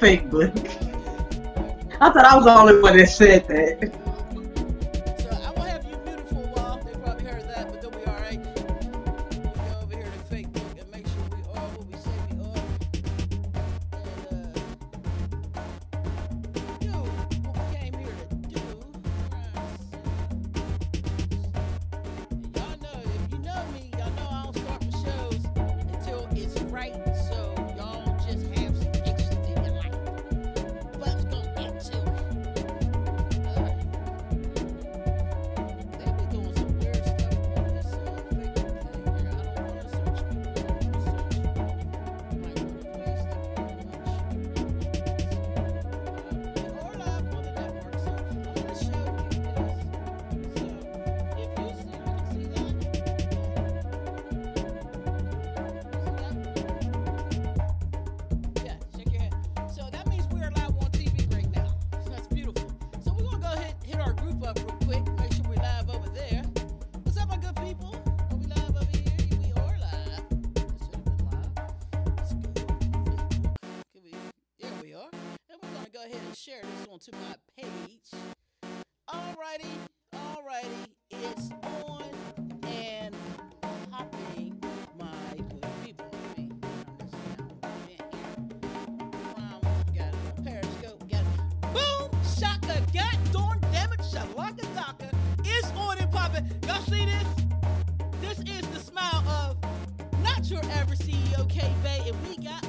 fake. I thought I was the only one that said that. your every CEO, K-Bay, and we got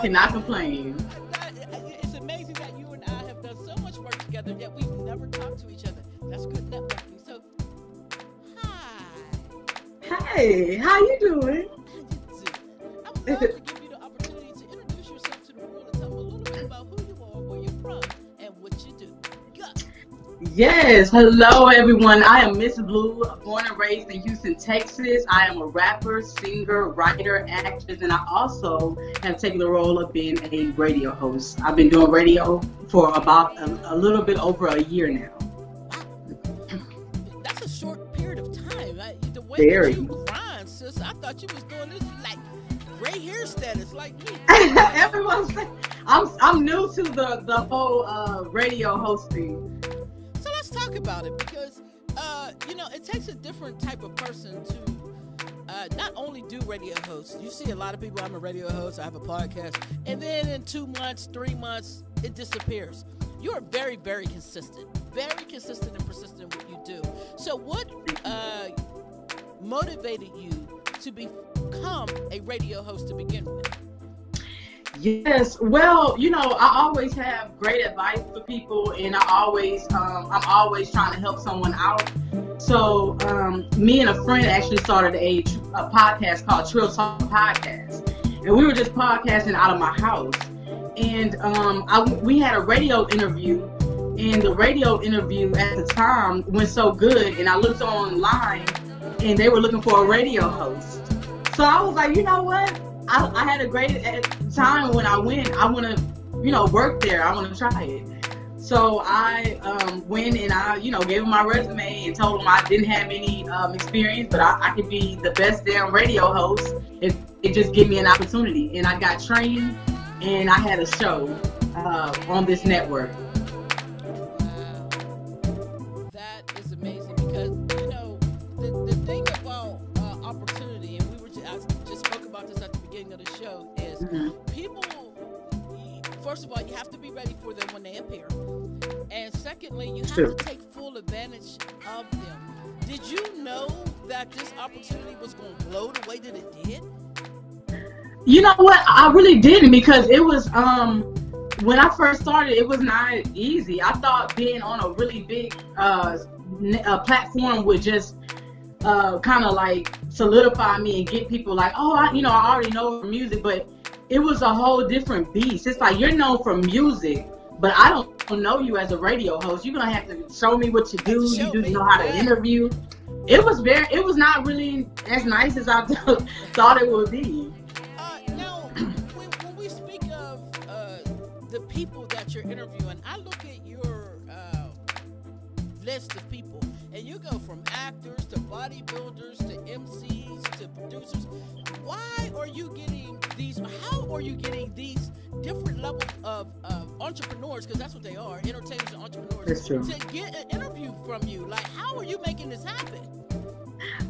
cannot complain. Yes, hello everyone. I am MzBlue, born and raised in Houston, Texas. I am a rapper, singer, writer, actress, and I also have taken the role of being a radio host. I've been doing radio for about a, a little bit over a year now. That's a short period of time. the way Very. you grind, sis, I thought you was doing this like gray hair status, like me. Everyone's I'm I'm new to the the whole uh, radio hosting. Talk about it because uh, you know, it takes a different type of person to uh, not only do radio hosts. You see a lot of people. I'm a radio host. I have a podcast, and then in two months, three months, it disappears. You are very, very consistent, very consistent and persistent in what you do. So, what uh, motivated you to become a radio host to begin with? Yes, well, you know, I always have great advice for people, and I always, um, I'm always trying to help someone out. So, um, me and a friend actually started a, a podcast called Trill Talk Podcast, and we were just podcasting out of my house, and um, I, we had a radio interview, and the radio interview at the time went so good, and I looked online, and they were looking for a radio host. So I was like, you know what? I, I had a great time when I went. I want to, you know, work there. I want to try it. So I um, went and I, you know, gave him my resume and told him I didn't have any um, experience, but I, I, could be the best damn radio host if it just gave me an opportunity. And I got trained and I had a show uh, on this network. First of all, you have to be ready for them when they appear. And secondly, you have to take full advantage of them. Did you know that this opportunity was going to blow the way that it did? You know what? I really didn't because it was um when I first started, it was not easy. I thought being on a really big uh, platform would just uh, kind of like solidify me and get people like, oh, I, you know, I already know music, but it was a whole different beast. It's like you're known for music, but I don't know you as a radio host. You're gonna have to show me what you do. You do know how to interview. It was very. It was not really as nice as I thought it would be. Uh, now, when, when, we speak of uh, the people that you're interviewing, I look at your list of people, and you go from actors to bodybuilders to MCs to producers. Why are you getting these? How are you getting these different levels of, of entrepreneurs? Because that's what they are, entertainers and entrepreneurs. To get an interview from you, like how are you making this happen?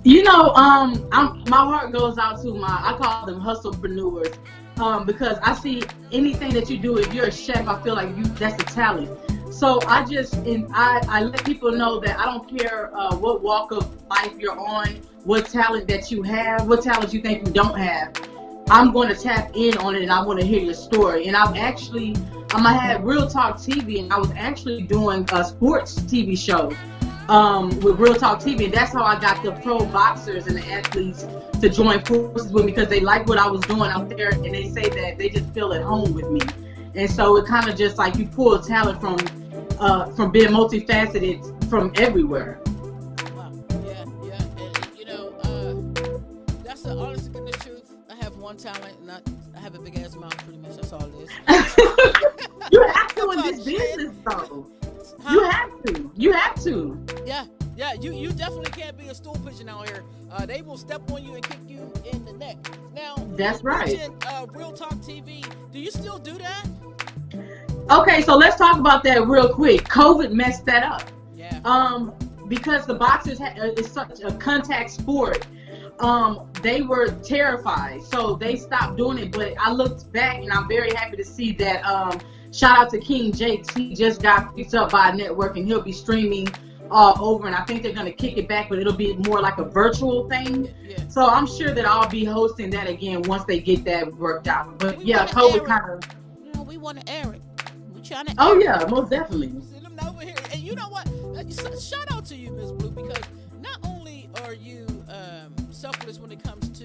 You know, um, I'm, my heart goes out to my I call them hustlepreneurs. Um, because I see anything that you do, if you're a chef, I feel like you that's a talent. So I just and I, I let people know that I don't care uh, what walk of life you're on, what talent that you have, what talent you think you don't have. I'm going to tap in on it and I want to hear your story. And I've actually, um, I had Real Talk TV and I was actually doing a sports TV show um, with Real Talk TV. And that's how I got the pro boxers and the athletes to join forces with me because they like what I was doing out there and they say that they just feel at home with me. And so it kind of just like you pull talent from uh, from being multifaceted from everywhere. Yeah, yeah, and you know, uh, that's the honest the truth. I have one talent, and I, I have a big ass mouth. Pretty much, that's all it is. you have to in this business, though. Huh? You have to. You have to. Yeah, yeah. You you definitely can't be a stool pigeon out here. Uh, they will step on you and kick you in the neck. Now, that's right. Uh, Real Talk TV. Do you still do that? Okay, so let's talk about that real quick. COVID messed that up. Yeah. Um, because the boxers ha- uh, is such a contact sport. Um, they were terrified, so they stopped doing it. But I looked back, and I'm very happy to see that. Um, shout out to King Jakes. He just got picked up by a network, and he'll be streaming all over. And I think they're gonna kick it back, but it'll be more like a virtual thing. Yeah. So I'm sure that I'll be hosting that again once they get that worked out. But we yeah, COVID kind of. You know, we want to air it trying to. Oh yeah, most definitely. Send them over here, and you know what? Shout out to you, MzBlue, because not only are you um, selfless when it comes to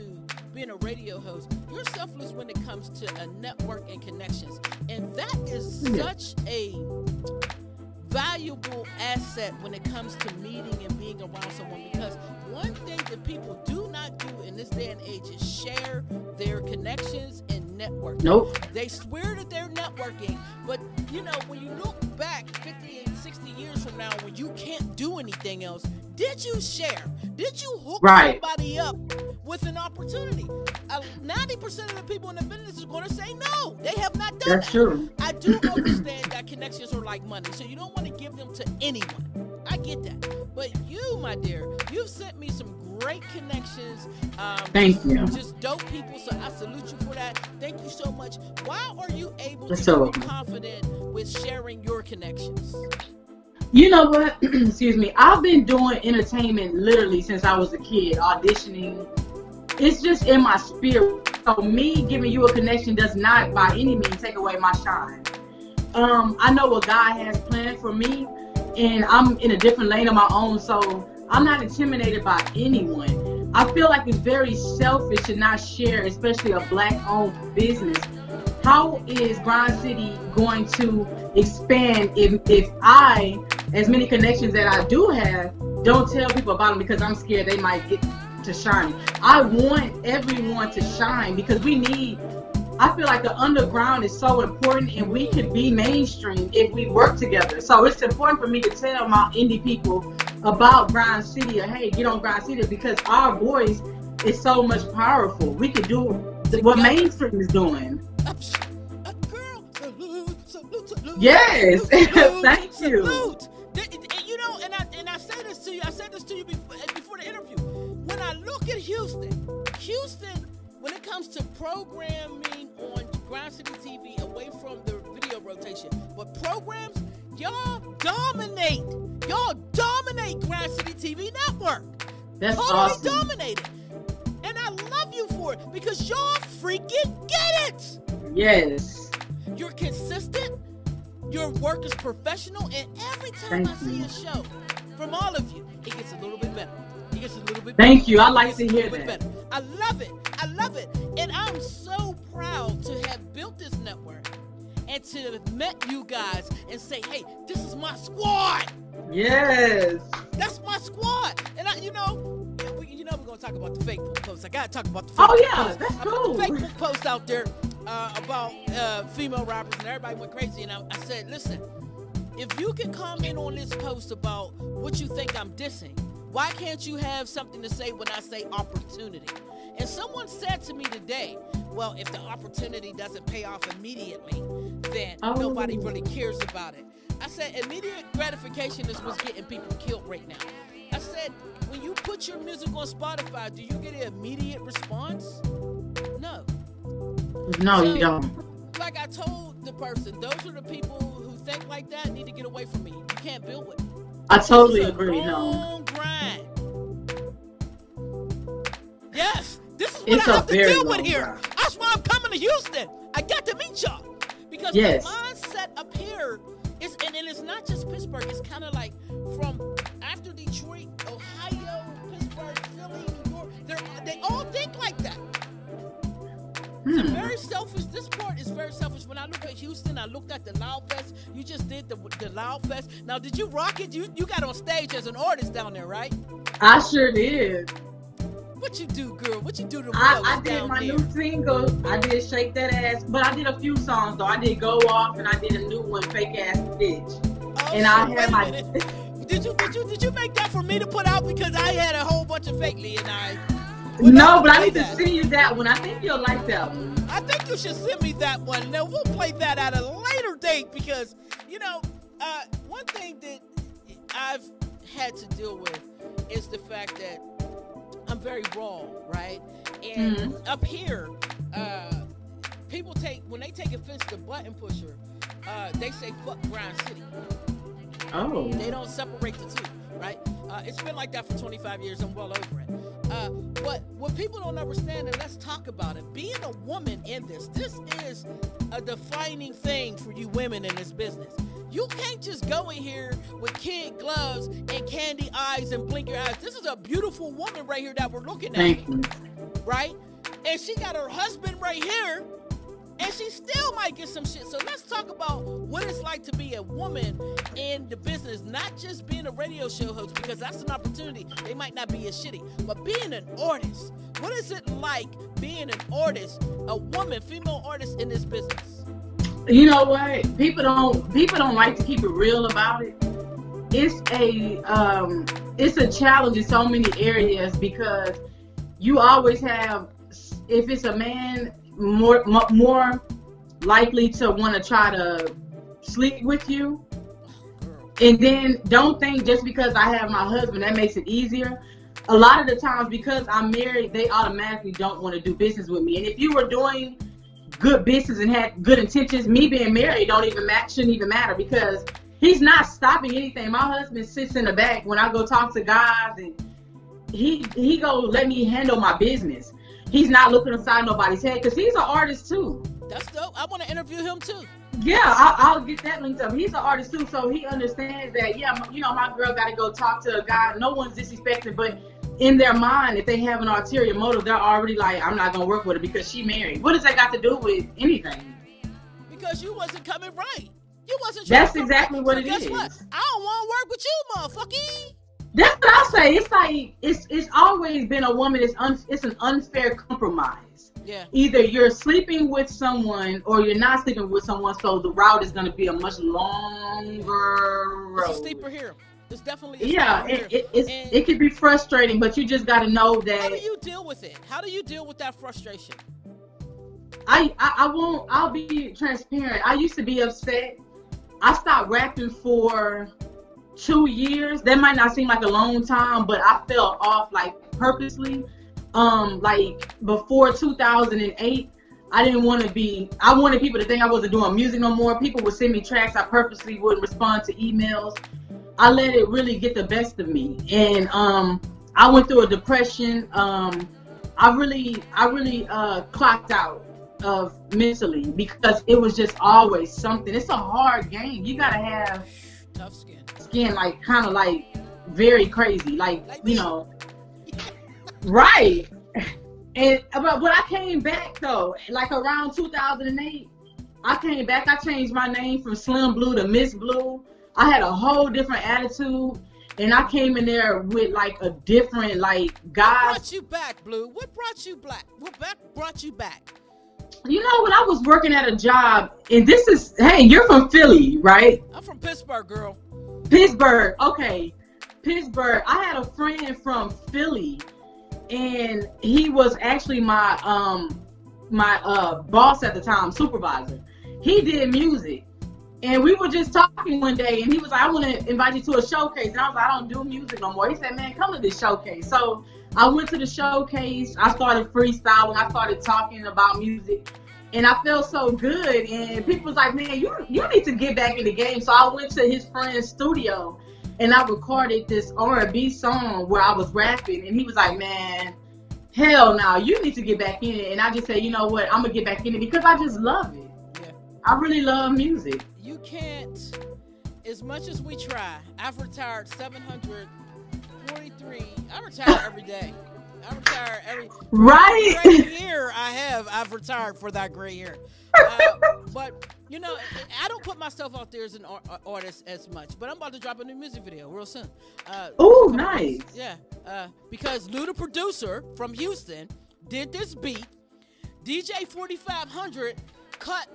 being a radio host, you're selfless when it comes to a network and connections, and that is yeah. such a valuable asset when it comes to meeting and being around someone because one thing that people do not do in this day and age is share their connections and network. Nope. They swear that they're networking, but you know, when you look back 50 and 60 years from now when you can't do anything else, did you share? Did you hook right. somebody up with an opportunity? Uh, 90% of the people in the business are going to say no. They have not done that. That's that. true. I do understand that connections are like money, so you don't want to give them to anyone. I get that. But you, my dear, you've sent me some great connections. Um, Thank you. Just dope people. So I salute you for that. Thank you so much. Why are you able That's to so- be confident with sharing your connections? You know what? Excuse me. I've been doing entertainment literally since I was a kid, auditioning. It's just in my spirit. So me giving you a connection does not by any means take away my shine. Um, I know what God has planned for me, and I'm in a different lane of my own, so I'm not intimidated by anyone. I feel like it's very selfish to not share, especially a black-owned business. How is Grind City going to expand if if I, as many connections that I do have, don't tell people about them because I'm scared they might get to shine. I want everyone to shine because we need. I feel like the underground is so important, and we can be mainstream if we work together. So it's important for me to tell my indie people about Grind City or hey, get on Grind City because our voice is so much powerful. We can do what mainstream is doing. Yes. Thank you. And you know, and I and I say this to you. I said this to you before, before the interview. When I look at Houston, Houston, when it comes to programming on Grind City TV, away from the video rotation, but programs, y'all dominate. Y'all dominate Grind City TV network. That's totally awesome. dominated. And I love you for it because y'all freaking get it. Yes. You're consistent. Your work is professional, and every time Thank I see you. a show from all of you, it gets a little bit better. It gets a little bit. Better. Thank you. I like to hear that. better. I love it. I love it, and I'm so proud to have built this network and to have met you guys and say, "Hey, this is my squad. Yes. That's my squad." And I, you know, we, you know, we're gonna talk about the fake book post. I gotta talk about the fake Oh yeah, post. that's I put cool. the fake book post out there uh, about uh, female rappers, and everybody went crazy. And I, I said, listen, if you can comment on this post about what you think I'm dissing, why can't you have something to say when I say opportunity? And someone said to me today, well, if the opportunity doesn't pay off immediately, then Oh. nobody really cares about it. I said, immediate gratification is what's getting people killed right now. I said, when you put your music on Spotify, do you get an immediate response? No. No, So- you don't. Like I told the person, those are the people who think like that need to get away from me. You can't build with. me. I totally This is a agree. No. grind. Yes, this is what It's I have to deal with here. grind. That's why I'm coming to Houston. I got to meet y'all because Yes. the mindset up here is, and, and it's not just Pittsburgh. It's kind of like from after Detroit, Ohio, Pittsburgh, Philly, New York. They're, they all think like that. It's Hmm. very selfish. This part is very selfish. When I look at Houston, I looked at the Loud Fest. You just did the the Loud Fest. Now, did you rock it? You you got on stage as an artist down there, right? I sure did. What you do, girl? What you do to I, I did my there? new single. I did Shake That Ass, but I did a few songs though. I did Go Off and I did a new one, Fake Ass Bitch. Oh, and I had my-. Did you did you did you make that for me to put out because I had a whole bunch of fakely and I. No, but I need to that. send you that one. I think you'll like that one. I think you should send me that one. Now we'll play that at a later date because you know uh, one thing that I've had to deal with is the fact that I'm very raw, right? And Mhm. up here, uh, people take when they take offense to button pusher, uh, they say fuck Grind City. Oh. They don't separate the two, right? Uh, it's been like that for 25 years. I'm well over it. Uh, but what people don't understand, and let's talk about it, being a woman in this, this is a defining thing for you women in this business. You can't just go in here with kid gloves and candy eyes and blink your eyes. This is a beautiful woman right here that we're looking at right? And she got her husband right here, and she still might get some shit. So let's talk about what it's like to be a woman in the business, not just being a radio show host, because that's an opportunity. They might not be as shitty, but being an artist. What is it like being an artist, a woman, female artist in this business? You know what? People don't people don't like to keep it real about it. It's a um it's a challenge in so many areas because you always have if it's a man more mo- more likely to want to try to sleep with you And then don't think just because I have my husband that makes it easier. A lot of the times because I'm married, they automatically don't want to do business with me. And if you were doing good business and had good intentions, me being married don't even match shouldn't even matter because he's not stopping anything. My husband sits in the back when I go talk to guys and he he go let me handle my business. He's not looking inside nobody's head because he's an artist too. That's dope. I want to interview him too. Yeah, I'll, I'll, get that linked up. He's an artist too, so he understands that. Yeah, you know, my girl got to go talk to a guy. No one's disrespected, but in their mind, if they have an ulterior motive, they're already like, I'm not gonna work with her because she married. What does that got to do with anything? Because you wasn't coming right. You wasn't. That's exactly right. what so it guess is. What? I don't want to work with you, motherfucker. That's what I say. It's like it's it's always been a woman. It's un, it's an unfair compromise. Yeah. Either you're sleeping with someone or you're not sleeping with someone, so the route is going to be a much longer road. It's a steeper here. It's definitely yeah. It it, it could be frustrating, but you just got to know that. How do you deal with it? How do you deal with that frustration? I, I I won't. I'll be transparent. I used to be upset. I stopped rapping for two years. That might not seem like a long time, but I fell off like purposely. Um, like before 2008, I didn't want to be. I wanted people to think I wasn't doing music no more. People would send me tracks. I purposely wouldn't respond to emails. I let it really get the best of me, and um, I went through a depression. Um, I really, I really uh, clocked out of mentally because it was just always something. It's a hard game. You gotta have tough skin skin like kind of like very crazy, like, like you know, right. And but when I came back though, like around 2008, I came back. I changed my name from Slim Blue to MzBlue. I had a whole different attitude, and I came in there with like a different like God. What brought you back, Blue? What brought you back? What back brought you back? You know, when I was working at a job, and this is hey, you're from Philly, right? I'm from Pittsburgh, girl. Pittsburgh. Okay. Pittsburgh. I had a friend from Philly and he was actually my um my uh boss at the time, supervisor. He did music. And we were just talking one day and he was like, I want to invite you to a showcase. And I was like, I don't do music no more. He said, Man, come to this showcase. So I went to the showcase. I started freestyling. I started talking about music and I felt so good. And people was like, "Man, you you need to get back in the game." So I went to his friend's studio, and I recorded this R&B song where I was rapping, and he was like, "Man, hell no, you need to get back in it." And I just said, "You know what? I'm gonna get back in it because I just love it. Yeah. I really love music." You can't, as much as we try. I've retired 743. I retire every day. I retire every right gray year I have. I've retired for that gray year. Uh, but you know, I don't put myself out there as an artist as much. But I'm about to drop a new music video real soon. Uh, oh, nice. Yeah, uh, because Lou, the producer from Houston, did this beat. DJ 4500 cut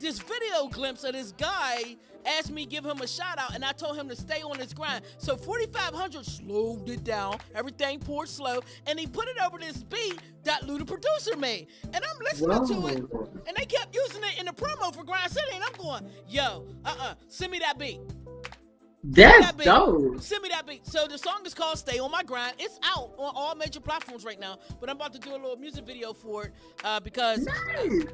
this video glimpse of this guy asked me give him a shout out and I told him to stay on his grind. So 4500 slowed it down, everything poured slow, and he put it over this beat that Lou the producer made. And I'm listening to it, and they kept using it in the promo for Grind City, and I'm going, yo, uh-uh, send me that beat. That's that dope. Send me that beat. So the song is called "Stay on My Grind." It's out on all major platforms right now. But I'm about to do a little music video for it uh, because nice.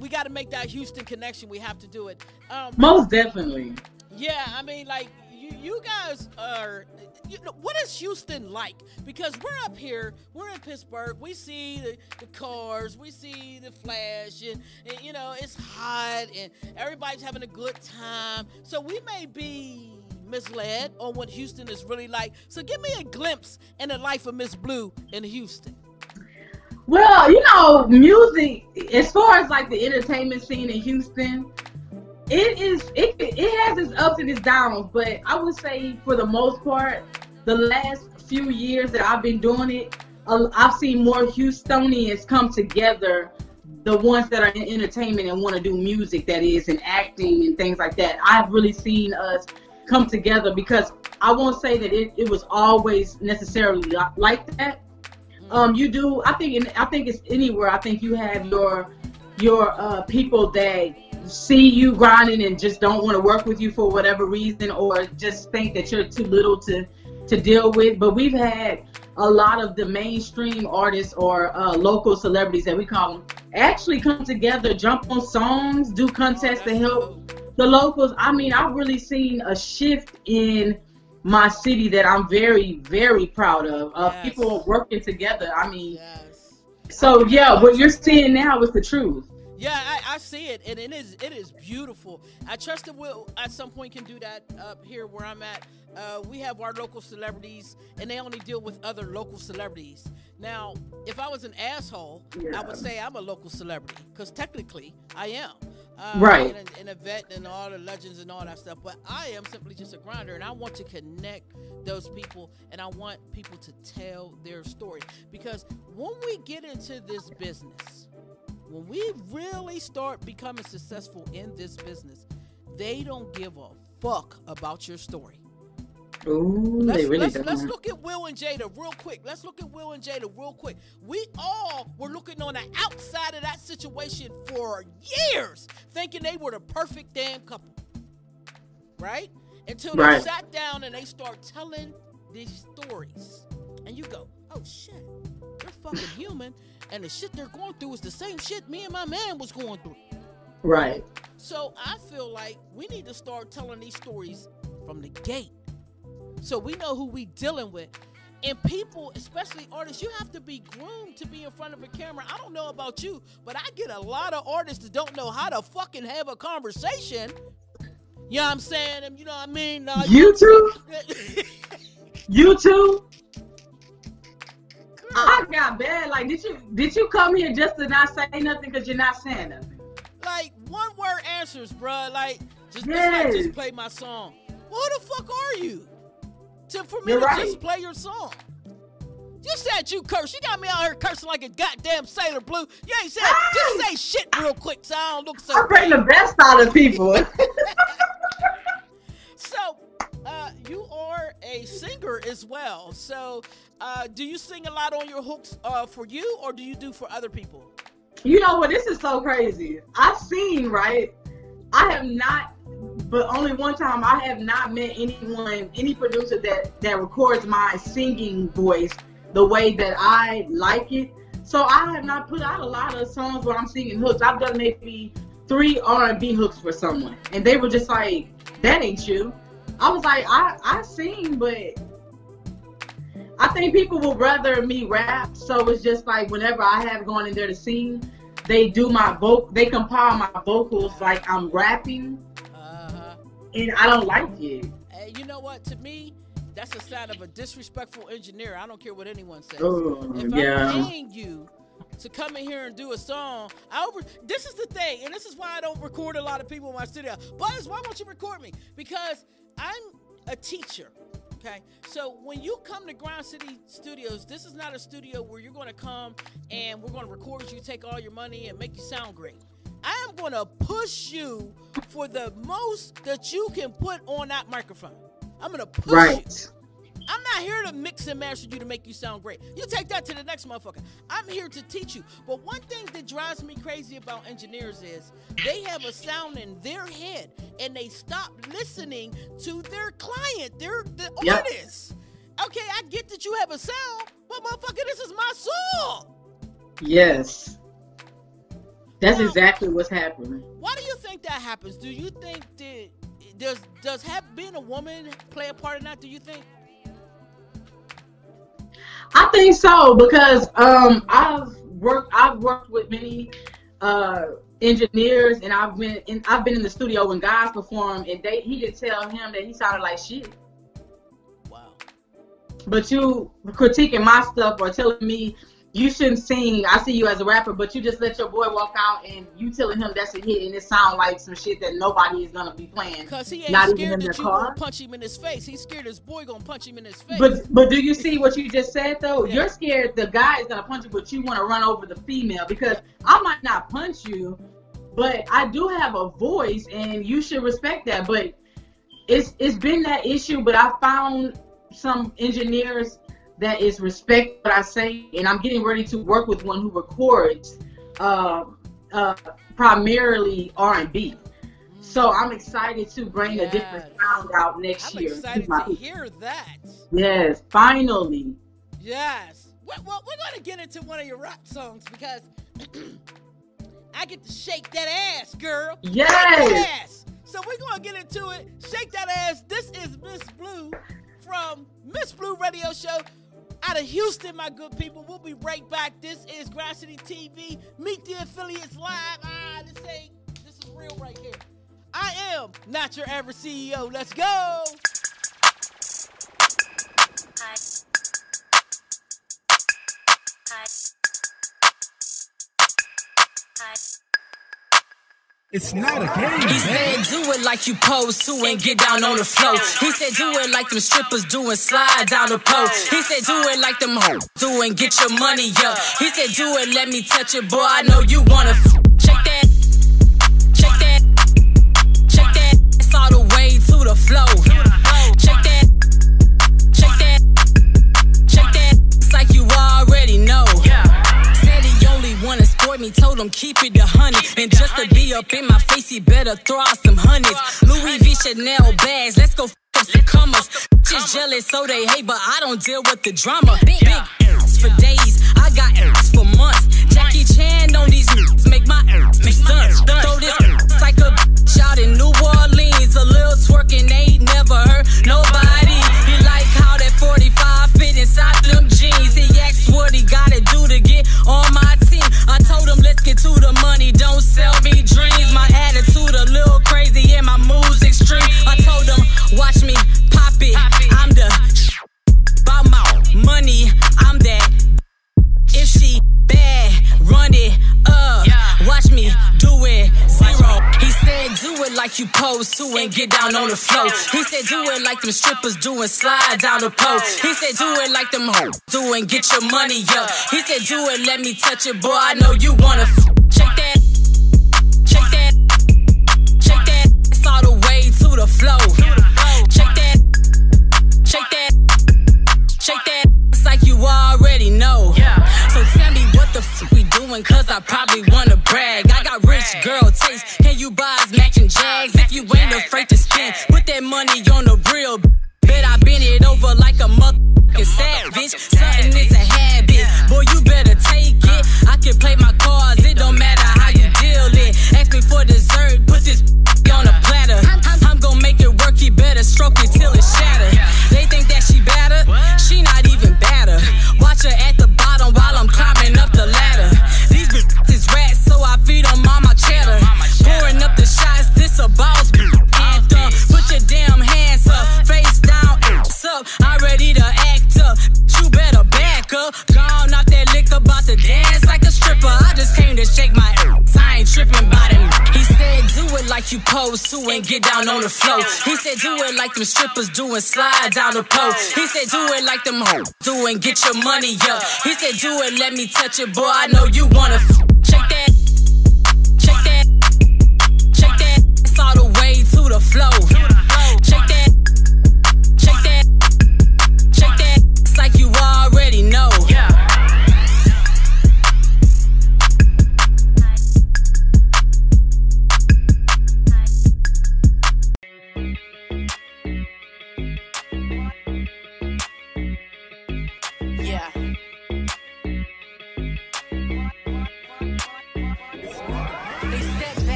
we got to make that Houston connection. We have to do it. Um, Most definitely. Yeah, I mean, like you, you guys are. You know, what is Houston like? Because we're up here, we're in Pittsburgh. We see the, the cars, we see the flash, and, and you know it's hot, and everybody's having a good time. So we may be misled on what Houston is really like. So give me a glimpse in the life of MzBlue in Houston. Well, you know, music as far as like the entertainment scene in Houston, it is it it has its ups and its downs, but I would say for the most part, the last few years that I've been doing it, I've seen more Houstonians come together the ones that are in entertainment and want to do music that is and acting and things like that. I've really seen us come together because I won't say that it, it was always necessarily like that. Mm-hmm. Um, you do. I think. In, I think it's anywhere. I think you have your your uh, people that see you grinding and just don't want to work with you for whatever reason, or just think that you're too little to to deal with. But we've had a lot of the mainstream artists or uh, local celebrities that we call them actually come together, jump on songs, do contests oh, to help. The locals. I mean, I've really seen a shift in my city that I'm very, very proud of. Uh, yes. People working together. I mean, yes. so yeah, what you're seeing now is the truth. Yeah, I, I, see it, and it is it is beautiful. I trust that we'll at some point can do that up here where I'm at. Uh, we have our local celebrities, and they only deal with other local celebrities. Now, if I was an asshole, yeah. I would say I'm a local celebrity because technically I am. Uh, right. And, and a vet and all the legends and all that stuff. But I am simply just a grinder, and I want to connect those people, and I want people to tell their story because when we get into this business when we really start becoming successful in this business, they don't give a fuck about your story. Ooh, let's, they really let's, don't. let's look at Will and Jada real quick. Let's look at Will and Jada real quick. We all were looking on the outside of that situation for years, thinking they were the perfect damn couple. Right? Until they right. sat down and they start telling these stories. And you go, oh shit, they're fucking human and the shit they're going through is the same shit me and my man was going through. Right. So I feel like we need to start telling these stories from the gate. So we know who we dealing with. And people, especially artists, you have to be groomed to be in front of a camera. I don't know about you, but I get a lot of artists that don't know how to fucking have a conversation. You know what I'm saying? You know what I mean? Uh, you too? you too? I got bad. Like, did you did you come here just to not say nothing because you're not saying nothing? Like one word answers, bro. Like just, yes. just, just play my song. Who the fuck are you? To for me you're to right. just play your song. You said you curse. You got me out here cursing like a goddamn Sailor Blue. You ain't said just say shit real quick so I don't look so. I bring the best out of people. so, uh, you are a singer as well. So, uh, do you sing a lot on your hooks uh, for you, or do you do for other people? You know what? This is so crazy. I've seen right. I have not, but only one time. I have not met anyone, any producer that that records my singing voice the way that I like it. So I have not put out a lot of songs where I'm singing hooks. I've done maybe three R&B hooks for someone, and they were just like, "That ain't you." I was like, "I I sing, but I think people would rather me rap, so it's just like whenever I have gone in there to sing, they do my vocal, they compile my vocals like I'm rapping, uh-huh. and I don't like it. Hey, you know what? To me, that's a sign of a disrespectful engineer. I don't care what anyone says. Oh, if yeah. I'm paying you to come in here and do a song, I over. This is the thing, and this is why I don't record a lot of people in my studio. Buzz, why won't you record me? Because I'm a teacher. Okay, so when you come to Grind City Studios, this is not a studio where you're going to come and we're going to record you, take all your money, and make you sound great. I am going to push you for the most that you can put on that microphone. I'm going to push right. you. I'm not here to mix and master you to make you sound great. You take that to the next motherfucker. I'm here to teach you. But one thing that drives me crazy about engineers is they have a sound in their head and they stop listening to their client, their the yep. artist. Okay, I get that you have a sound, but motherfucker, this is my song. Yes. That's now, exactly what's happening. Why do you think that happens? Do you think that does does have being a woman play a part in that? Do you think? I think so because um, I've worked I've worked with many uh, engineers and I've been in, I've been in the studio when guys perform and they he could tell him that he sounded like shit. Wow. But you critiquing my stuff or telling me you shouldn't sing. I see you as a rapper, but you just let your boy walk out and you telling him that's a hit and it sound like some shit that nobody is gonna be playing. Cause he ain't not scared that you car. gonna punch him in his face. He's scared his boy gonna punch him in his face. But but do you see what you just said though? Yeah. You're scared the guy is gonna punch you, but you want to run over the female because I might not punch you, but I do have a voice and you should respect that. But it's it's been that issue, but I found some engineers that is respect what I say, and I'm getting ready to work with one who records. Um, uh, primarily R and B. So I'm excited to bring a different sound out next I'm year. excited my to hear that. Yes, finally. Yes. Well, well, we're going to get into one of your rap songs because I get to shake that ass, girl. Yes. ass. So we're going to get into it. Shake that ass. This is Miss Blue from MzBlue Radio Show out of Houston, my good people. We'll be right back. This is City TV. Meet the affiliates live. Ah, this ain't, this is real right here. I am not your average CEO. Let's go. It's not a game, He man. said, do it like you supposed to and get down on the floor. He said, do it like them strippers doing slide down the pole. He said, do it like them hoes do and get your money up. He said, do it, let me touch it, boy. I know you wanna f- shake that, shake that, shake that ass all the way to the floor. Shake that, shake that, shake that ass like you already know. Said he only wanna sport me, told him keep up in my face, he better throw out some hundreds. Louis V Chanel bags, let's go up some comers. Just jealous, so they hate, but I don't deal with the drama. Big, big M's for days, I got M's for months. Jackie Chan on these niggas, make my M's be stunts. Throw this like a bitch out in New Orleans. A little twerking ain't never hurt nobody. Watch me do it zero. He said, do it like you supposed to and get down on the floor. He said, do it like them strippers doing slide down the pole. He said, do it like them hoes do and get your money up. He said, do it, let me touch it, boy. I know you wanna f- shake that, shake that, shake that all the way to the floor. Shake that, shake that, shake that ass like you already know. So doing, cause I probably wanna brag. I got rich girl taste. Can you buy us matching jags if you ain't afraid to spend? Put that money on the real. Bet I bend it over like a motherfucking savage. Something is a habit. Boy, you better take it. I can play my you supposed to and get down on the floor. He said, do it like them strippers doing slide down the pole. He said, do it like them hoes do and get your money up. He said, do it, let me touch it, boy. I know you wanna f- shake that, shake that, shake that all the way to the floor. Shake that, shake that, shake that ass like you already know. Yeah.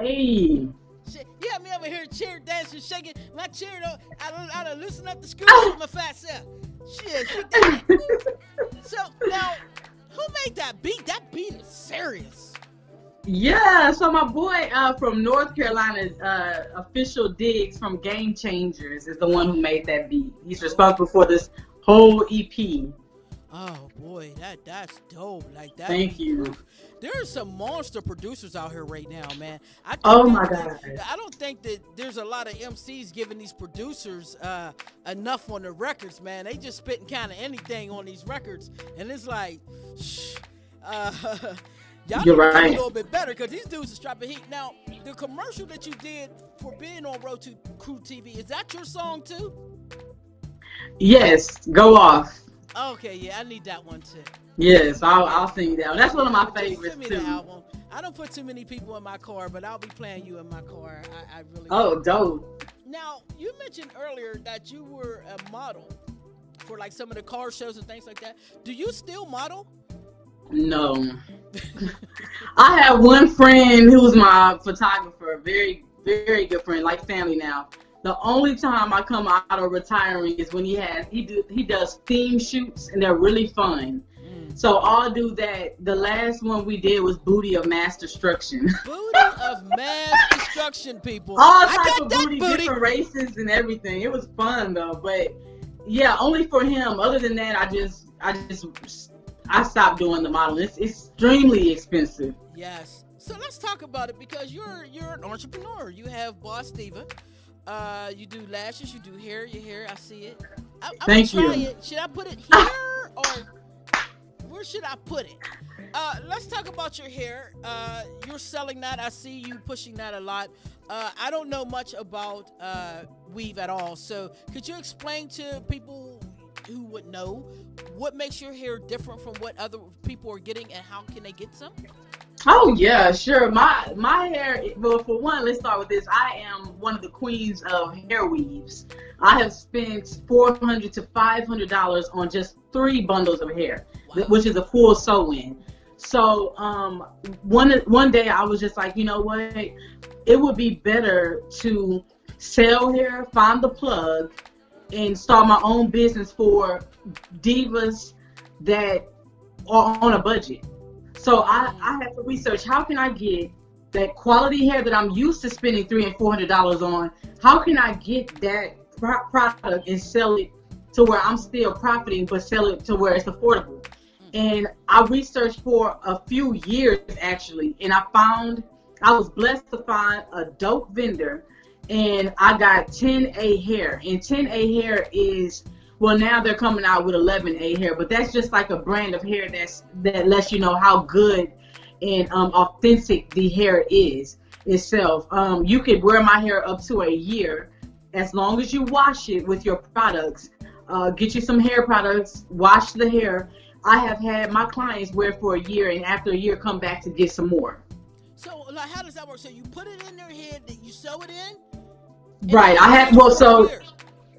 Hey. Shit, you me over here cheer dancing, shaking my chair. Though I don't, I don't loosen up the screws with my fat self. Shit, that. so now, who made that beat? That beat is serious. Yeah, so my boy uh, from North Carolina's uh, official digs from Game Changers is the one who made that beat. He's responsible for this whole EP. Oh boy, that that's dope. Like that. Thank you. There's some monster producers out here right now, man. I Oh my that- God. I don't think that there's a lot of MCs giving these producers uh, enough on the records, man. They just spitting kind of anything on these records, and it's like, shh. Uh, y'all You're need to do right. a little bit better because these dudes is dropping heat. Now, the commercial that you did for being on Road to Crew TV is that your song too? Yes, go off. Okay, yeah, I need that one too. Yes, I'll, I'll sing that. one. That's one of my favorites Send me too. the album. I don't put too many people in my car, but I'll be playing you in my car. I, I really. Oh, dope. Now you mentioned earlier that you were a model for like some of the car shows and things like that. Do you still model? No. I have one friend who's my photographer, very, very good friend, like family now. The only time I come out of retiring is when he has he do he does theme shoots and they're really fun. Mm. So I'll do that. The last one we did was Booty of Mass Destruction. Booty of mass destruction, people. All type of booty, booty. different races and everything. It was fun though, but yeah, only for him. Other than that, I just I just I stopped doing the modeling. It's extremely expensive. Yes. So let's talk about it because you're you're an entrepreneur. You have Boss Diva. Uh, you do lashes. You do hair. Your hair. I see it. I, I'm Thank gonna try you. it. Should I put it here or where should I put it? Uh, let's talk about your hair. Uh, you're selling that. I see you pushing that a lot. Uh, I don't know much about uh, weave at all. So could you explain to people who would know what makes your hair different from what other people are getting and how can they get some? Oh yeah, sure. My my hair. Well, for one, let's start with this. I am one of the queens of hair weaves. I have spent four hundred to five hundred dollars on just three bundles of hair, Wow. which is a full sew-in. So um, one one day I was just like, you know what? It would be better to sell hair, find the plug, and start my own business for divas that are on a budget. So I, I had to research how can I get that quality hair that I'm used to spending three and four hundred dollars on. How can I get that pro- product and sell it to where I'm still profiting, but sell it to where it's affordable? And I researched for a few years actually, and I found I was blessed to find a dope vendor, and I got 10A hair, and 10A hair is well, now they're coming out with 11A hair, but that's just like a brand of hair that's that lets you know how good and um, authentic the hair is itself. Um, you could wear my hair up to a year as long as you wash it with your products. Uh, get you some hair products, wash the hair. I have had my clients wear for a year, and after a year, come back to get some more. So, like, how does that work? So you put it in their head, you sew it in. Right. I have well, so year.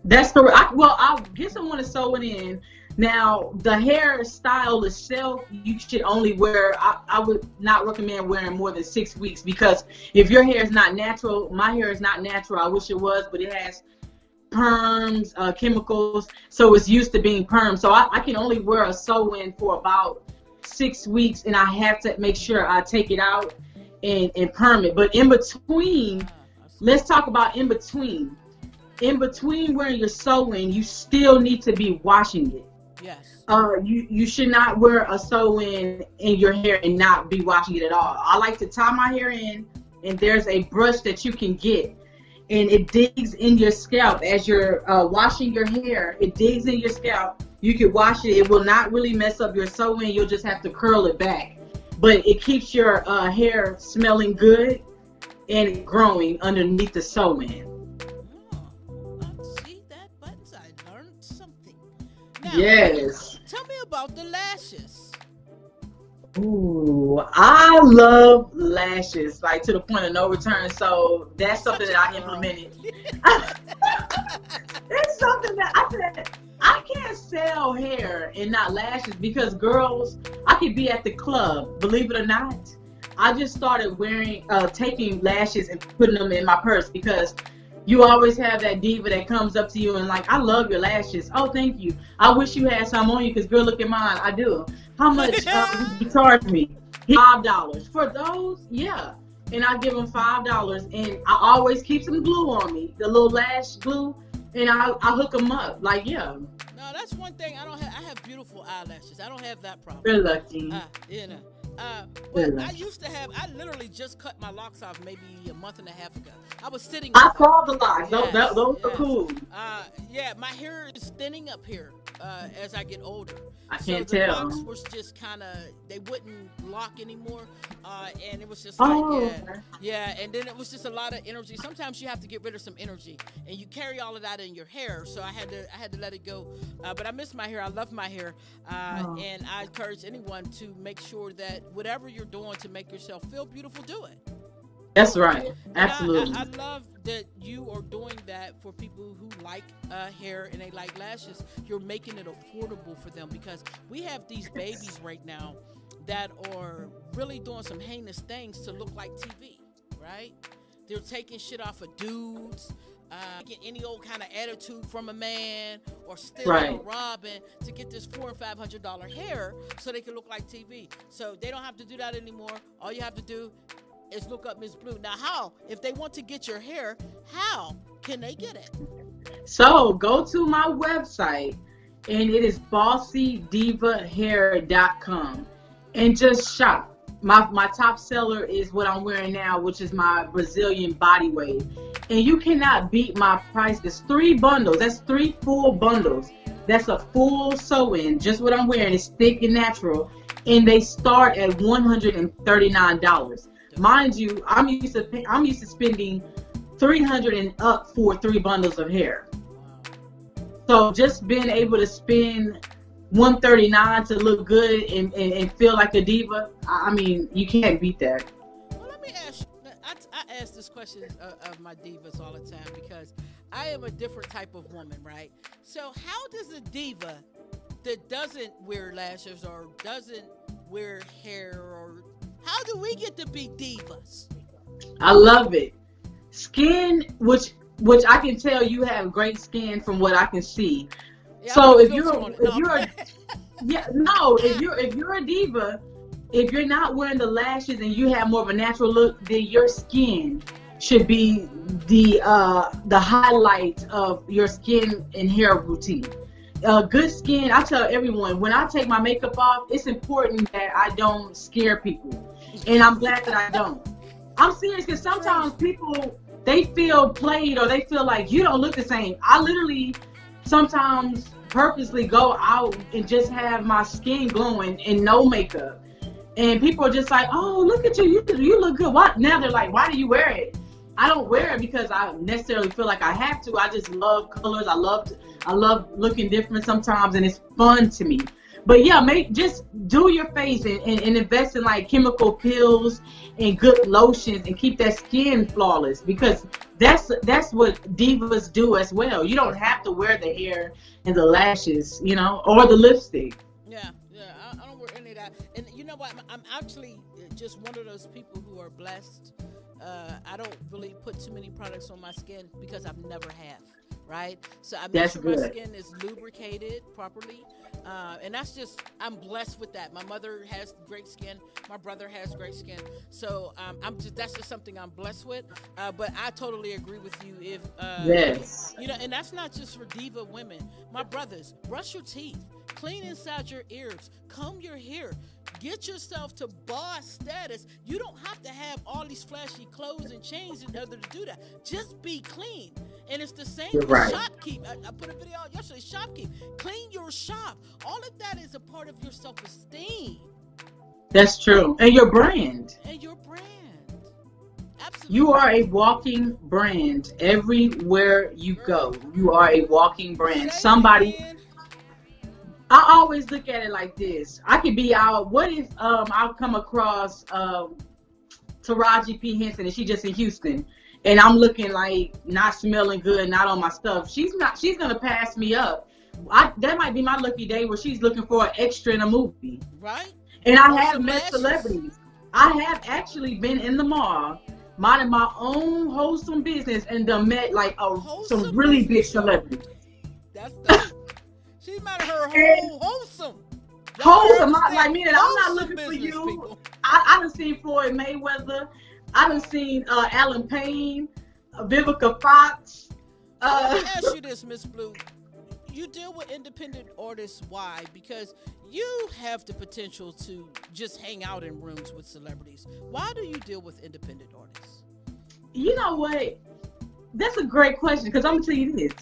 That's correct. I, well, I'll get someone to sew it in. Now, the hairstyle itself, you should only wear. I, I would not recommend wearing more than six weeks because if your hair is not natural, my hair is not natural. I wish it was, but it has perms, uh, chemicals, so it's used to being perm. So I, I can only wear a sew-in for about six weeks, and I have to make sure I take it out and, and perm it. But in between, I let's talk about in between. In between wearing your sew-in, you still need to be washing it. Yes. Uh, you you should not wear a sew-in in your hair and not be washing it at all. I like to tie my hair in, and there's a brush that you can get, and it digs in your scalp as you're uh, washing your hair. It digs in your scalp. You can wash it. It will not really mess up your sew-in. You'll just have to curl it back, but it keeps your uh, hair smelling good and growing underneath the sew-in. Now, Yes. Tell me about the lashes. Ooh, I love lashes, like to the point of no return. So that's something that I implemented. It's something that I said I can't sell hair and not lashes because girls, I could be at the club, believe it or not. I just started wearing, uh, taking lashes and putting them in my purse because you always have that diva that comes up to you and like, I love your lashes. Oh, thank you. I wish you had some on you because girl, look at mine. I do. How much uh, you charge me? five dollars for those. Yeah, and I give them five dollars, and I always keep some glue on me, the little lash glue, and I I hook them up. Like yeah. No, that's one thing I don't have. I have beautiful eyelashes. I don't have that problem. You're lucky. Uh, you know. Uh, but I used to have. I literally just cut my locks off maybe a month and a half ago. I was sitting. I saw the locks. Yes, those, those yes. are cool. Uh, yeah, my hair is thinning up here uh, as I get older. I can't so the tell. Locks was just kind of they wouldn't lock anymore, uh, and it was just like oh. yeah, yeah, and then it was just a lot of energy. Sometimes you have to get rid of some energy, and you carry all of that in your hair. So I had to I had to let it go. Uh, but I miss my hair. I love my hair, uh, oh. and I encourage anyone to make sure that whatever you're doing to make yourself feel beautiful, do it. That's right. Absolutely. I, I, I, love that you are doing that for people who like uh, hair and they like lashes. You're making it affordable for them because we have these babies right now that are really doing some heinous things to look like TV, right? They're taking shit off of dudes. Uh, get any old kind of attitude from a man or stealing right. or robbing to get this four and five hundred dollar hair so they can look like TV. So they don't have to do that anymore. All you have to do is look up MzBlue. Now, how if they want to get your hair, how can they get it? So go to my website, and it is bossydivahair.com, and just shop. My my top seller is what I'm wearing now, which is my Brazilian body wave and you cannot beat my price. It's three bundles. That's three full bundles. That's a full sew-in. Just what I'm wearing is thick and natural, and they start at one hundred and thirty-nine dollars. Mind you, I'm used to I'm used to spending three hundred and up for three bundles of hair. So just being able to spend 139 to look good and, and, and feel like a diva, I mean, you can't beat that. Well, let me ask I ask this question of, of my divas all the time because I am a different type of woman, right? So how does a diva that doesn't wear lashes or doesn't wear hair or how do we get to be divas? I love it. Skin, which which I can tell you have great skin from what I can see. Yeah, so if you're if you're yeah no if you're if you're a diva if you're not wearing the lashes and you have more of a natural look, then your skin should be the uh, the highlight of your skin and hair routine. Uh, good skin, I tell everyone when I take my makeup off, it's important that I don't scare people, and I'm glad that I don't. I'm serious because sometimes people they feel played or they feel like you don't look the same. I literally sometimes purposely go out and just have my skin glowing and no makeup and people are just like, "Oh, look at you! You you look good." What now? They're like, "Why do you wear it?" I don't wear it because I necessarily feel like I have to. I just love colors. I love I love looking different sometimes, and it's fun to me. But yeah, make just do your face and, and, and invest in like chemical peels and good lotions and keep that skin flawless because that's that's what divas do as well. You don't have to wear the hair and the lashes, you know, or the lipstick. Yeah yeah, I, I don't wear any of that. And you know what? I'm actually just one of those people who are blessed. Uh, I don't really put too many products on my skin because I've never have. Right, so I make sure my skin is lubricated properly, uh, and that's just I'm blessed with that. My mother has great skin, my brother has great skin, so um, I'm just that's just something I'm blessed with. Uh, but I totally agree with you. If uh, yes, you know, and that's not just for diva women. My brothers, brush your teeth Clean inside your ears. Comb your hair. Get yourself to boss status. You don't have to have all these flashy clothes and chains in order to do that. Just be clean. And it's the same You're with right. shopkeep. I, I, put a video out yesterday. Shopkeep. Clean your shop. All of that is a part of your self-esteem. That's true. And your brand. And your brand. Absolutely. You are a walking brand everywhere you go. You are a walking brand. Somebody I always look at it like this. I could be out. What if um I'll come across um Taraji P Henson and she just in Houston and I'm looking like not smelling good, not on my stuff. She's not. She's gonna pass me up. I, that might be my lucky day where she's looking for an extra in a movie. Right. And I have met celebrities. I have actually been in the mall, minding my own wholesome business, and done met like a, some really big celebrities. That's the she made her whole wholesome. Wholesome, like meaning I'm not looking for you. People. I, I done seen Floyd Mayweather. I done seen uh, Allen Payne, uh, Vivica Fox. Uh, Let me ask you this, MzBlue. You deal with independent artists. Why? Because you have the potential to just hang out in rooms with celebrities. Why do you deal with independent artists? You know what? That's a great question because I'm gonna tell you this.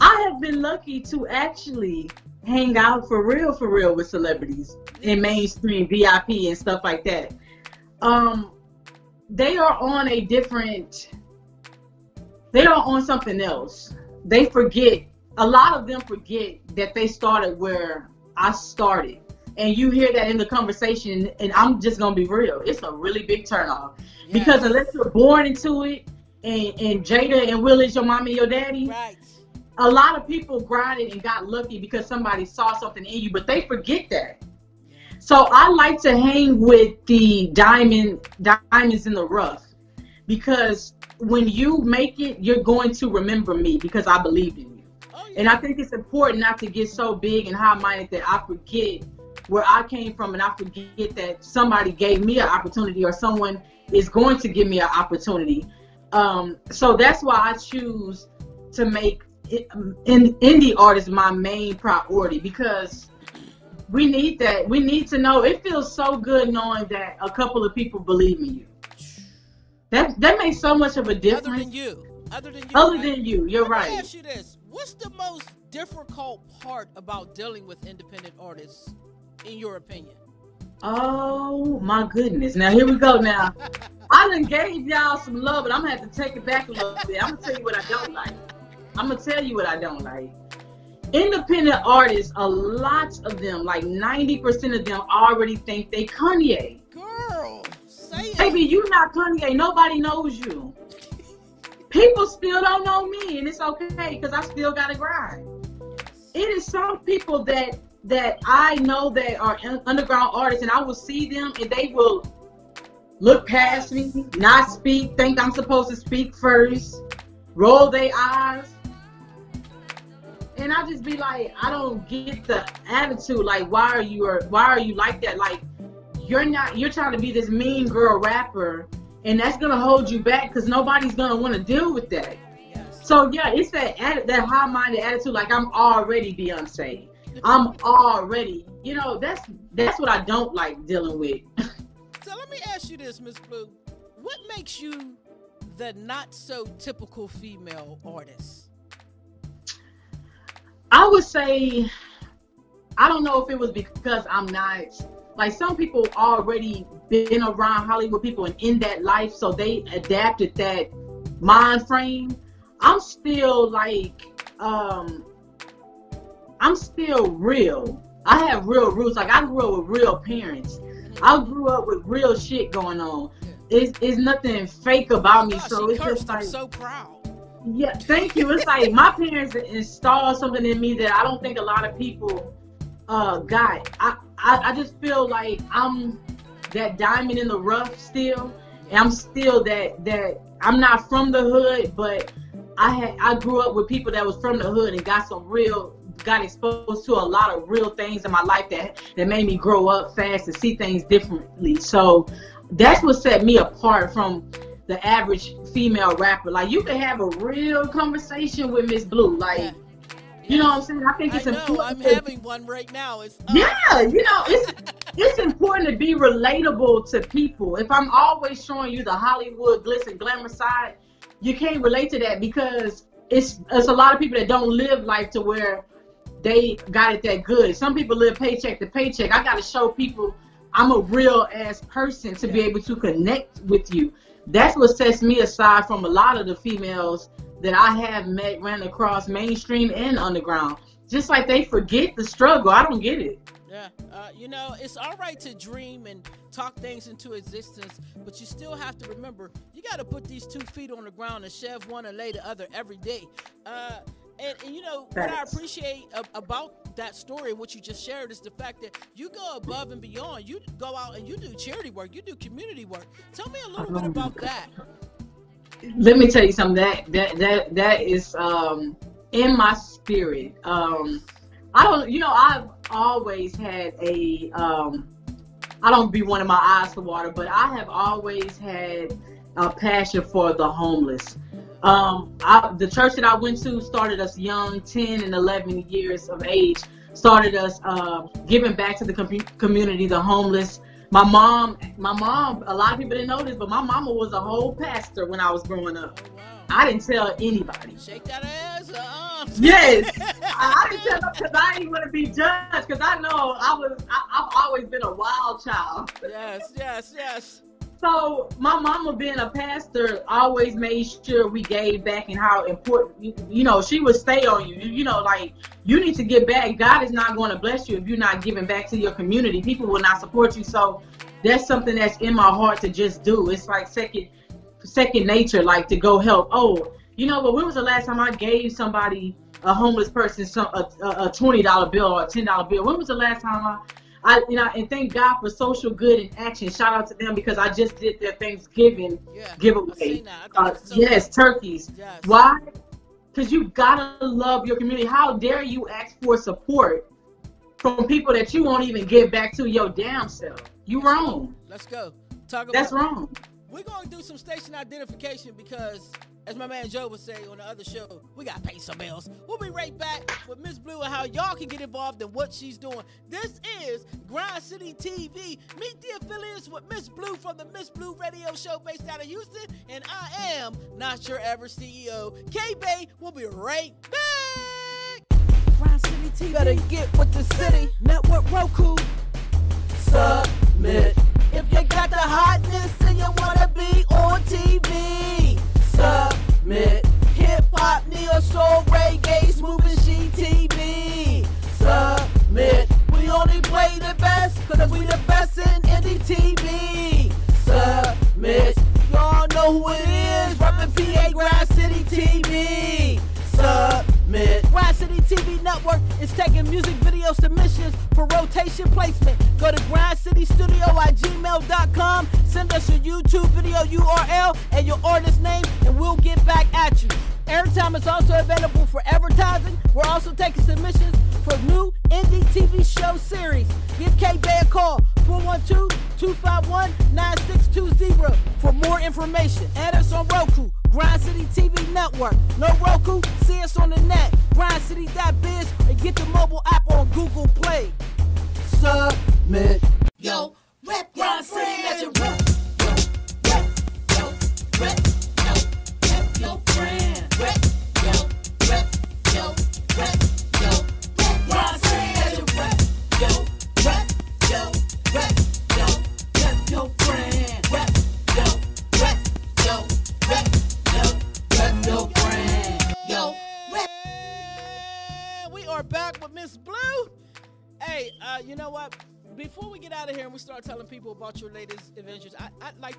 I have been lucky to actually hang out for real, for real with celebrities in mainstream VIP and stuff like that. Um, they are on a different. They are on something else. They forget. A lot of them forget that they started where I started. And you hear that in the conversation, and I'm just gonna be real. It's a really big turnoff yes. because unless you're born into it, and, and Jada and Will is your mommy and your daddy. Right. A lot of people grinded and got lucky because somebody saw something in you, but they forget that. So I like to hang with the diamond diamonds in the rough because when you make it, you're going to remember me because I believed in you. Oh, yeah. And I think it's important not to get so big and high minded that I forget where I came from and I forget that somebody gave me an opportunity or someone is going to give me an opportunity. Um, so that's why I choose to make it, in, indie artists my main priority because we need that. We need to know. It feels so good knowing that a couple of people believe in you. That that makes so much of a difference. Other than you. Other than you. Other than you. You're Let right. Me ask you this: What's the most difficult part about dealing with independent artists, in your opinion? Oh my goodness! Now here we go. Now I done gave y'all some love, but I'm gonna have to take it back a little bit. I'm gonna tell you what I don't like. I'm gonna tell you what I don't like. Independent artists, a lot of them, like 90% of them, already think they Kanye. Girl, say Baby, you not Kanye. Nobody knows you. People still don't know me, and it's okay because I still gotta grind. It is some people that that I know that are underground artists, and I will see them, and they will look past me, not speak, think I'm supposed to speak first, roll their eyes. And I just be like, I don't get the attitude. Like, why are you or why are you like that? Like, you're not. You're trying to be this mean girl rapper, and that's gonna hold you back because nobody's gonna want to deal with that. So yeah, it's that that high-minded attitude. Like I'm already Beyonce. I'm already. You know, that's that's what I don't like dealing with. So let me ask you this, MzBlue. What makes you the not so typical female artist? I would say I don't know if it was because I'm not like some people already been around Hollywood people and in that life, so they adapted that mind frame. I'm still like um I'm still real. I have real roots. Like I grew up with real parents. I grew up with real shit going on. It's, it's nothing fake about me. so it's just like I'm so proud. Yeah, thank you. It's like my parents installed something in me that I don't think a lot of people uh got. I, I, I just feel like I'm that diamond in the rough still. And I'm still that that I'm not from the hood, but I had I grew up with people that was from the hood and got some real got exposed to a lot of real things in my life that that made me grow up fast and see things differently. So that's what set me apart from the average female rapper. Like you can have a real conversation with MzBlue. Like yeah. you know what I'm saying? I think it's I know, important. I'm having one right now. It's uh, yeah, you know, it's it's important to be relatable to people. If I'm always showing you the Hollywood glitz and glamour side, you can't relate to that because it's it's a lot of people that don't live life to where they got it that good. Some people live paycheck to paycheck. I got to show people I'm a real ass person to be able to connect with you. That's what sets me aside from a lot of the females that I have met, ran across mainstream and underground. Just like they forget the struggle. I don't get it. Yeah, uh, you know, it's all right to dream and talk things into existence, but you still have to remember you got to put these two feet on the ground and shove one and lay the other every day. Uh, and, and you know what I appreciate about that story, what you just shared, is the fact that you go above and beyond. You go out and you do charity work, you do community work. Tell me a little bit about that. Let me tell you something. That that that that is um, in my spirit. Um, I don't, you know, I've always had a um, I don't be one of my eyes to water, but I have always had a passion for the homeless. Um, I, the church that I went to started us young, 10 and 11 years of age, started us uh, giving back to the com- community, the homeless. My mom, my mom, a lot of people didn't know this, but my mama was a whole pastor when I was growing up. Oh. I didn't tell anybody. Shake that ass. Yes, I, I didn't tell them because I didn't want to be judged. Because I know I was, I, I've always been a wild child. yes, yes, yes. So my mama, being a pastor, always made sure we gave back and how important. You, you know, she would stay on you. You know, like you need to give back. God is not going to bless you if you're not giving back to your community. People will not support you. So that's something that's in my heart to just do. It's like second, second nature, like to go help. Oh, you know, but when was the last time I gave somebody a homeless person some a, a twenty dollar bill or a ten dollar bill? When was the last time I I, you know, and thank God for social good and action. Shout out to them because I just did their Thanksgiving Yeah. Giveaway. seen that. I think Uh, so yes, turkeys. Yes. Why? Because you gotta love your community. How dare you ask for support from people that you won't even give back to your damn self? You wrong. Let's go. Talk about That's wrong. We're going to do some station identification because, as my man Joe would say on the other show, we got to pay some bills. We'll be right back with MzBlue and how y'all can get involved in what she's doing. This is Grind City TV. Meet the affiliates with MzBlue from the MzBlue Radio Show based out of Houston. And I am not your ever CEO. K Bay We'll be right back. Grind City TV. Better get with the city. Network Roku. Submit. If you got the hotness and you wanna be on TV, submit. Hip hop, neo soul, reggae, smooth and she TV. Submit. We only play the best, cause we the best in indie TV. Submit. Y'all know who it is, reppin' PA Grind City TV. Submit. Grind City TV Network is taking music video submissions for rotation placement. Go to grindcitystudio at gmail.com. Send us your YouTube video URL and your artist name, and we'll get back at you. Airtime is also available for advertising. We're also taking submissions for new indie TV show series. Give K Bay a call 412-251-9620 for more information. Add us on Roku, Grind City TV Network. No Roku? See us on the net, grindcity.biz, and get the mobile app on Google Play. Submit.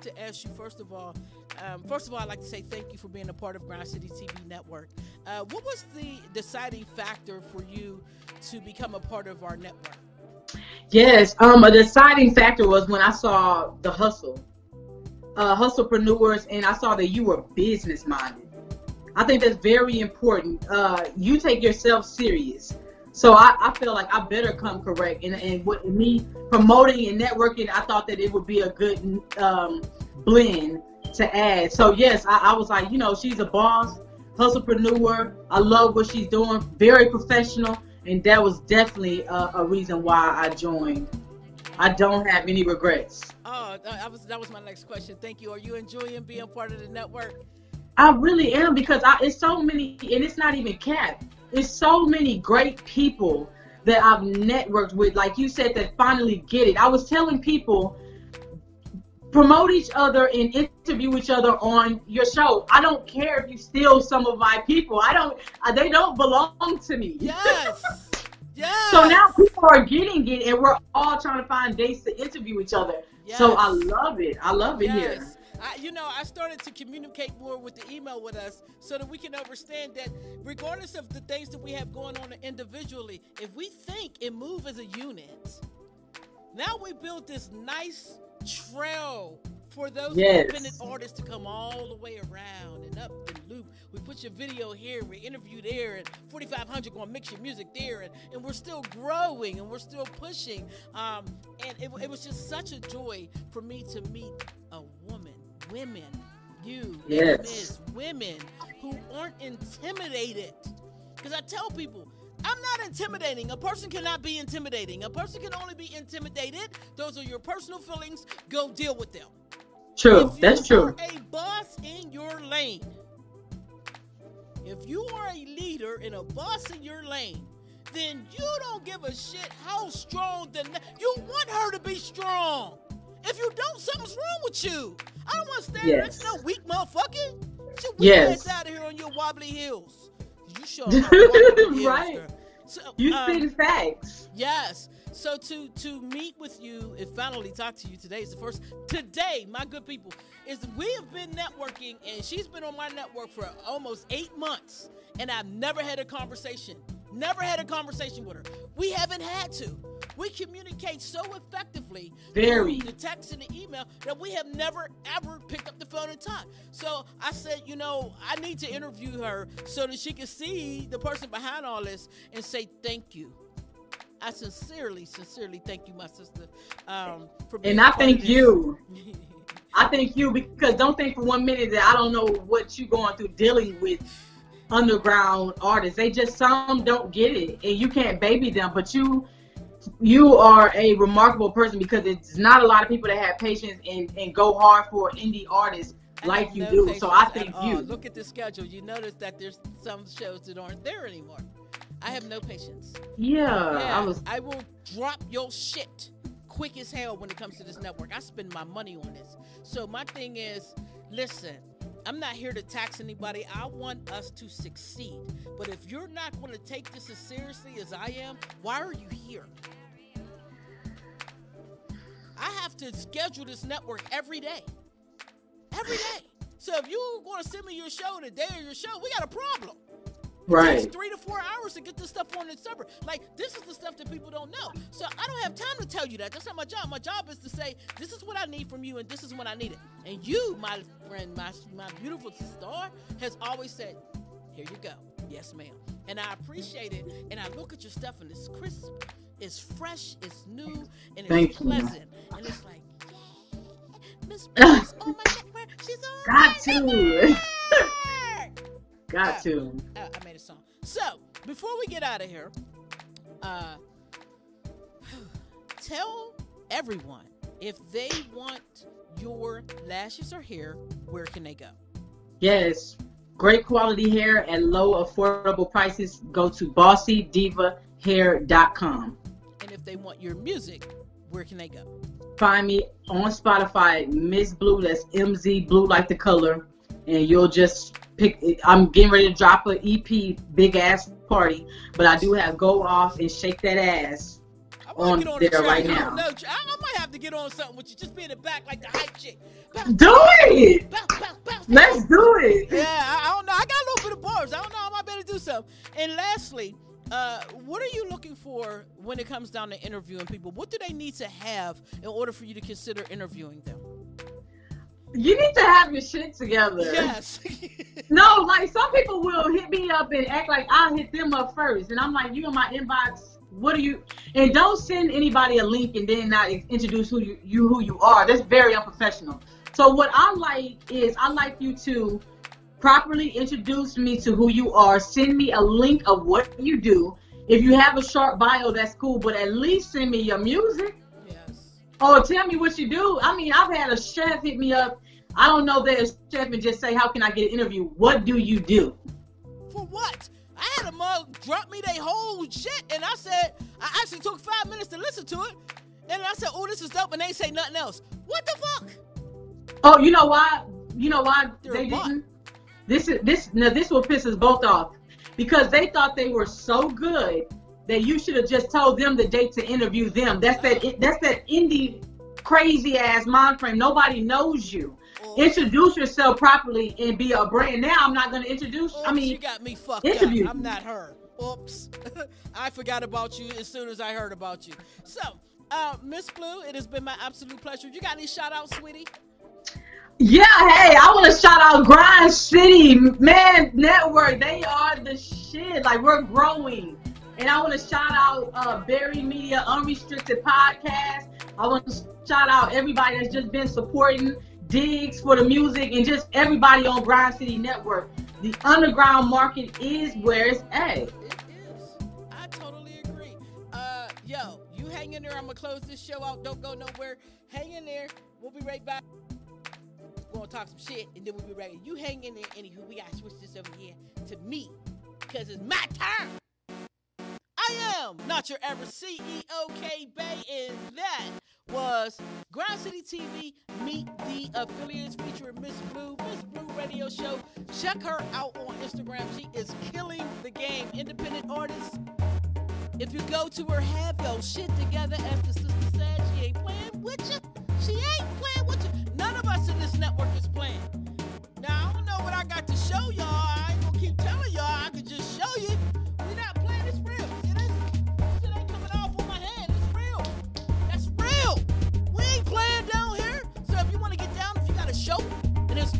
To ask you first of all. Um, first of all, I'd like to say thank you for being a part of Grind City TV Network. Uh, what was the deciding factor for you to become a part of our network? Yes, um, a deciding factor was when I saw the hustle, uh, hustlepreneurs, and I saw that you were business minded. I think that's very important. Uh, you take yourself serious. So I, I feel like I better come correct. And, and with me promoting and networking, I thought that it would be a good um, blend to add. So yes, I, I was like, you know, she's a boss, hustlepreneur. I love what she's doing, very professional. And that was definitely a, a reason why I joined. I don't have any regrets. Oh, that was that was my next question. Thank you. Are you enjoying being part of the network? I really am because I, it's so many, and it's not even cap. It's so many great people that I've networked with, like you said, that finally get it. I was telling people, promote each other and interview each other on your show. I don't care if you steal some of my people. I don't. uh, They don't belong to me. Yes. yes. So now people are getting it, and we're all trying to find dates to interview each other. So I love it. I love it here. I, you know, I started to communicate more with the email with us so that we can understand that regardless of the things that we have going on individually, if we think and move as a unit, now we build this nice trail for those Yes. independent artists to come all the way around and up the loop. We put your video here, we interview there, and 4500 gonna mix your music there, and, and we're still growing and we're still pushing. Um, and it, it was just such a joy for me to meet a women, you, Yes. Miss women who aren't intimidated. Because I tell people, I'm not intimidating. A person cannot be intimidating. A person can only be intimidated. Those are your personal feelings. Go deal with them. True. That's true. a boss in your lane, if you are a leader and a boss in your lane, then you don't give a shit how strong the you want her to be strong. If you don't, something's wrong with you. I don't want to stand. Yes. It's no weak motherfucker. Get your weak Yes. ass out of here on your wobbly heels. You show to walk them heels, Right. So, You um, spitting facts. Yes. So to to meet with you and finally talk to you today is the first today, my good people, is we have been networking and she's been on my network for almost eight months and I've never had a conversation. Never had a conversation with her. We haven't had to. We communicate so effectively Very. through the text and the email that we have never ever picked up the phone and talked. So I said, you know, I need to interview her so that she can see the person behind all this and say thank you. I sincerely, sincerely thank you, my sister, um, for being And I thank you. I thank you because don't think for one minute that I don't know what you're going through dealing with underground artists. They just some don't get it, and you can't baby them. But you, you are a remarkable person because it's not a lot of people that have patience and, and go hard for indie artists I like you no do. So I all. you. Look at the schedule. You notice that there's some shows that aren't there anymore. I have no patience. Yeah, Yeah, I was. I will drop your shit quick as hell when it comes to this network. I spend my money on this. So my thing is, listen, I'm not here to tax anybody. I want us to succeed. But if you're not going to take this as seriously as I am, why are you here? I have to schedule this network every day. Every day. So if you're going to send me your show the day of your show, we got a problem. It Right. takes three to four hours to get this stuff on the server. Like this is the stuff that people don't know. So I don't have time to tell you that. That's not my job. My job is to say this is what I need from you, and this is when I need it. And you, my friend, my my beautiful star, has always said, "Here you go, yes, ma'am." And I appreciate it. And I look at your stuff, and it's crisp, it's fresh, it's new, and it's Thank you. pleasant. And it's like, MzBlue's on oh my network. She's on Got to. Got to. I, I made a song. So before we get out of here, uh, tell everyone if they want your lashes or hair, where can they go? Yes. Great quality hair at low affordable prices. Go to bossydivahair.com. And if they want your music, where can they go? Find me on Spotify, MzBlue. That's MZ Blue, like the color. And you'll just pick. I'm getting ready to drop an EP, big ass party. But I do have Go Off and Shake That Ass. I On get on there the right now. don't know. I, I might have to get on something with you. Just be in the back like the hype chick. Bounce, Do it! bounce, bounce, bounce, Let's do it! Yeah, I, I don't know. I got a little bit of bars. I don't know. I might better do something. And lastly, uh, what are you looking for when it comes down to interviewing people? What do they need to have in order for you to consider interviewing them? You need to have your shit together. Yes. No, like some people will hit me up and act like I'll hit them up first, and I'm like, you in my inbox. What are you? And don't send anybody a link and then not introduce who you, you who you are. That's very unprofessional. So what I like is I like you to properly introduce me to who you are. Send me a link of what you do. If you have a short bio, that's cool, but at least send me your music. yes. Oh, tell me what you do. I mean, I've had a chef hit me up. I don't know that chef and just say, "How can I get an interview?" What do you do? For what? I had a mug uh, drop me their whole shit, and I said, I actually took five minutes to listen to it, and I said, oh, this is dope, and they say nothing else. What the fuck? Oh, you know why? You know why They're they didn't? This is this. Now this will piss us both off because they thought they were so good that you should have just told them the date to interview them. That's that. That's that indie crazy ass mind frame. Nobody knows you. Oops. Introduce yourself properly and be a brand. Now I'm not gonna introduce. I mean, you got me fucked interview. up. I'm not her. Oops. I forgot about you as soon as I heard about you. So, uh, MzBlue, it has been my absolute pleasure. You got any shout outs, sweetie? Yeah, hey, I want to shout out Grind City Man Network. They are the shit. Like we're growing, and I want to shout out uh, Berry Media Unrestricted Podcast. I want to shout out everybody that's just been supporting Diggs for the music and just everybody on Grind City Network. The underground market is where it's at. It is. I totally agree. Uh, yo, you hang in there. I'm gonna close this show out. Don't go nowhere. Hang in there. We'll be right back. We're gonna talk some shit, and then we'll be right. You hang in there. Anywho, we gotta switch this over here to me, cause it's my turn. I am not your ever CEO K Bay, and that was Grind City TV Meet the Affiliates featuring Miss Blue, MzBlue Radio Show. Check her out on Instagram. She is killing the game. Independent artist. If you go to her, have your shit together, the sister said, she ain't playing with you. She ain't playing with you. None of us in this network is playing. Now, I don't know what I got to show y'all.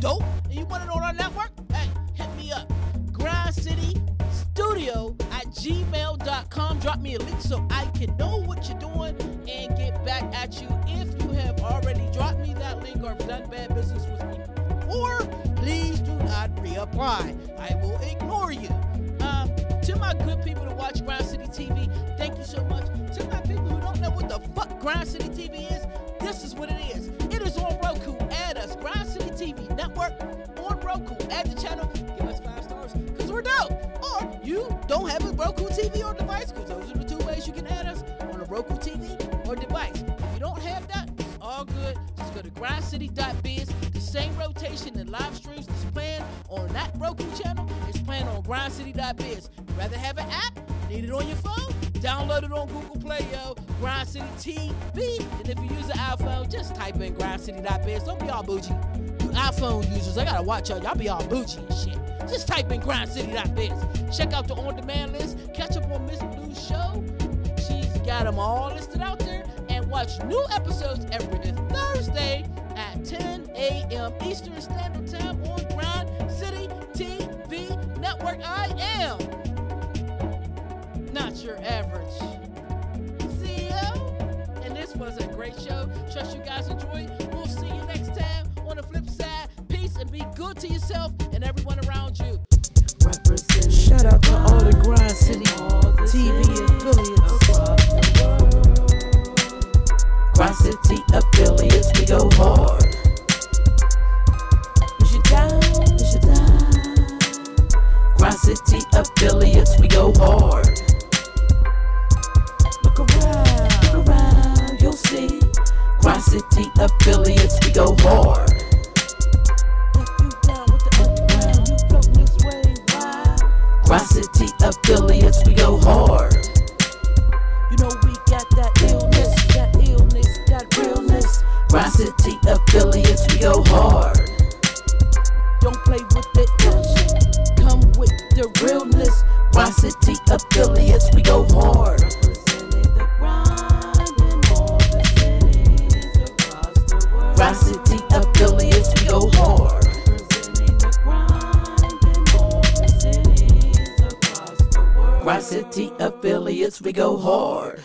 Dope and you want it on our network, hey, hit me up. Grind City Studio at gmail.com. Drop me a link so I can know what you're doing and get back at you if you have already dropped me that link or done bad business with me. Or please do not reapply. I will ignore you. Um, to my good people to watch Grind City TV, thank you so much. To my people who don't know what the fuck Grind City TV is, this is what it is. It is on Roku. Add us, Grind Network on Roku. Add the channel, give us five stars, because we're dope. Or you don't have a Roku TV or device, because those are the two ways you can add us on a Roku TV or device. If you don't have that, it's all good. Just go to grindcity.biz. The same rotation and live streams that's planned on that Roku channel is planned on grindcity.biz. Rather have an app? Need it on your phone? Download it on Google Play, yo. Grind City TV. And if you use an iPhone, just type in grindcity.biz. Don't be all bougie. IPhone users, I gotta watch y'all. Y'all be all bougie and shit. Just type in grindcity.biz. Check out the on-demand list. Catch up on MzBlue's show. She's got them all listed out there. And watch new episodes every Thursday at 10 a.m. Eastern Standard Time on Grind City TV Network. I am not your average CEO. And this was a great show. Trust you guys enjoyed. We'll see you next time on the flip side. And be good to yourself and everyone around you. Shout out to all the Grind City TV affiliates. Grind City affiliates, we go hard. Is you down? Is you down? Grind City affiliates, we go hard. Look around. Look around, you'll see. Grind City affiliates, we go hard. Affiliates, we go hard. You know we got that illness, that illness, that realness. Grind affiliates, we go hard. Don't play with the ill. Come with the realness. Grind affiliates, we go hard. Grind City affiliates, we go hard. Grind City affiliates, we go hard.